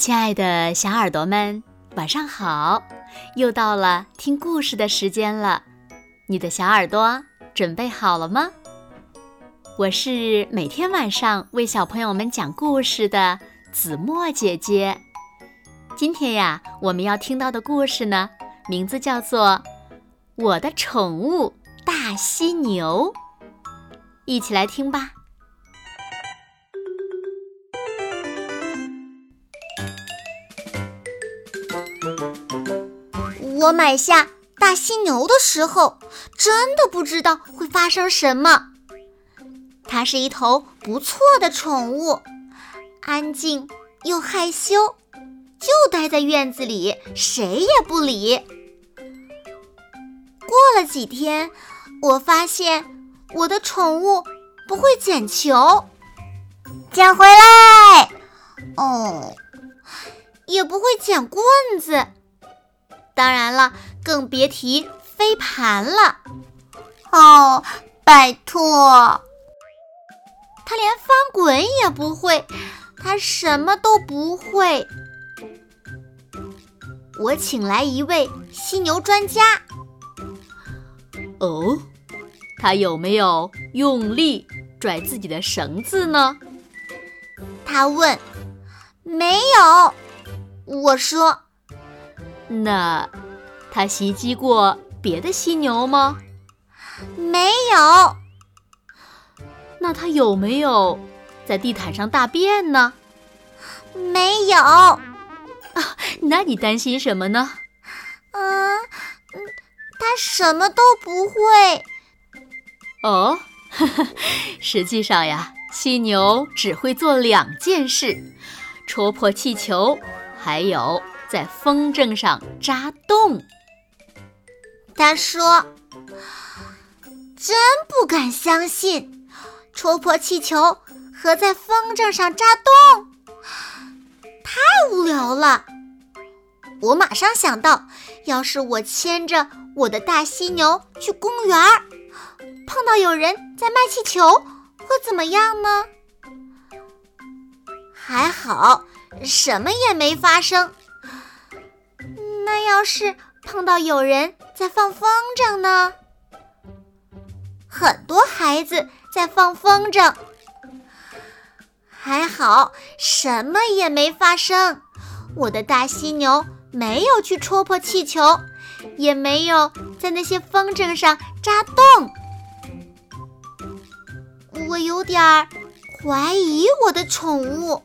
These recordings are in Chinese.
亲爱的小耳朵们，晚上好！又到了听故事的时间了，你的小耳朵准备好了吗？我是每天晚上为小朋友们讲故事的子墨姐姐。今天呀，我们要听到的故事呢，名字叫做《我的宠物大犀牛》，一起来听吧。我买下大犀牛的时候，真的不知道会发生什么。它是一头不错的宠物，安静又害羞，就待在院子里，谁也不理。过了几天，我发现我的宠物不会捡球，捡回来。哦，也不会捡棍子。当然了，更别提飞盘了。哦，拜托，他连翻滚也不会，他什么都不会。我请来一位犀牛专家。哦，他有没有用力拽自己的绳子呢？他问。没有，我说。那，他袭击过别的犀牛吗？没有。那他有没有在地毯上大便呢？没有。啊，那你担心什么呢？嗯嗯，他什么都不会。哦，实际上呀，犀牛只会做两件事：戳破气球，还有。在风筝上扎洞。他说：“真不敢相信，戳破气球和在风筝上扎洞，太无聊了。”我马上想到，要是我牵着我的大犀牛去公园，碰到有人在卖气球，会怎么样呢？还好，什么也没发生。要是碰到有人在放风筝呢？很多孩子在放风筝，还好什么也没发生。我的大犀牛没有去戳破气球，也没有在那些风筝上扎洞。我有点怀疑我的宠物，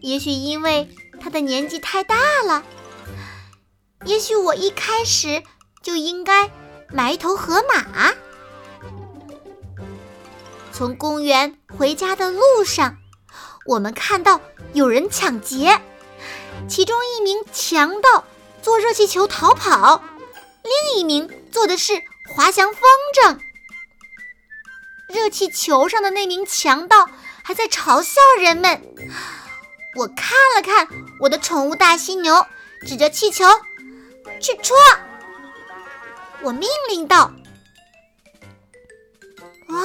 也许因为它的年纪太大了。也许我一开始就应该买一头河马。从公园回家的路上，我们看到有人抢劫，其中一名强盗坐热气球逃跑，另一名坐的是滑翔风筝。热气球上的那名强盗还在嘲笑人们。我看了看我的宠物大犀牛，指着气球。去戳！我命令道。哇！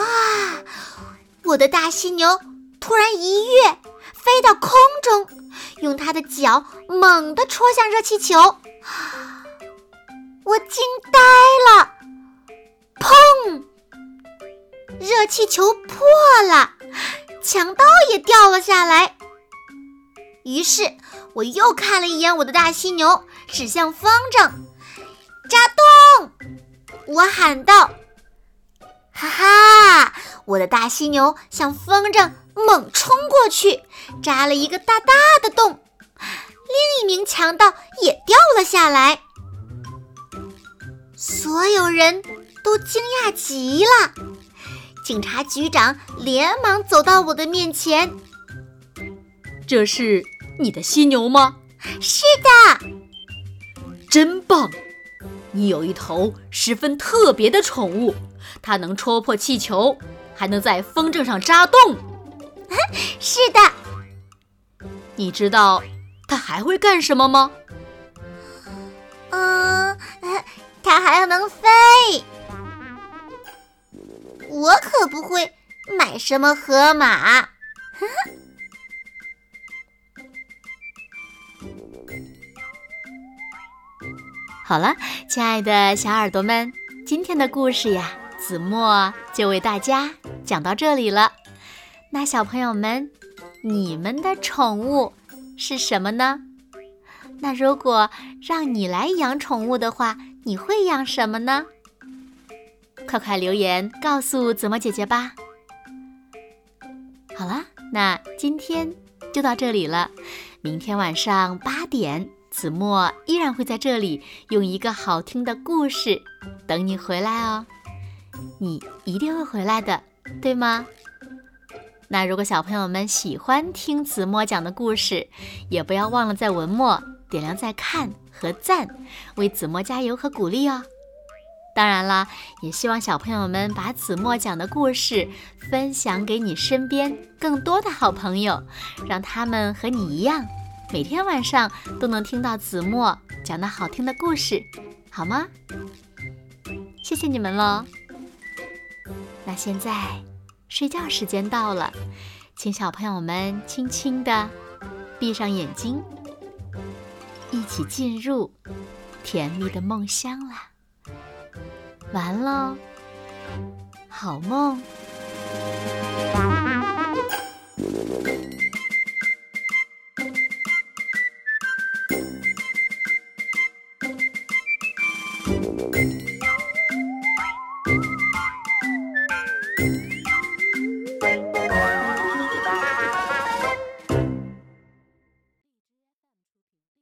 我的大犀牛突然一跃，飞到空中，用它的脚猛地戳向热气球。我惊呆了！砰！热气球破了，强盗也掉了下来。于是我又看了一眼我的大犀牛，指向风筝，扎洞！我喊道：“哈哈！”我的大犀牛向风筝猛冲过去，扎了一个大大的洞。另一名强盗也掉了下来。所有人都惊讶极了。警察局长连忙走到我的面前：“这是。”你的犀牛吗？是的，真棒！你有一头十分特别的宠物，它能戳破气球，还能在风筝上扎洞。是的，你知道它还会干什么吗？嗯，它还能飞。我可不会买什么河马。好了，亲爱的小耳朵们，今天的故事呀，子墨就为大家讲到这里了。那小朋友们，你们的宠物是什么呢？那如果让你来养宠物的话，你会养什么呢？快快留言告诉子墨姐姐吧。好了，那今天就到这里了。明天晚上八点，子墨依然会在这里用一个好听的故事等你回来哦。你一定会回来的，对吗？那如果小朋友们喜欢听子墨讲的故事，也不要忘了在文末点亮再看和赞，为子墨加油和鼓励哦。当然了，也希望小朋友们把子墨讲的故事分享给你身边更多的好朋友，让他们和你一样，每天晚上都能听到子墨讲的好听的故事，好吗？谢谢你们喽。那现在睡觉时间到了，请小朋友们轻轻地闭上眼睛，一起进入甜蜜的梦乡啦。完喽，好梦。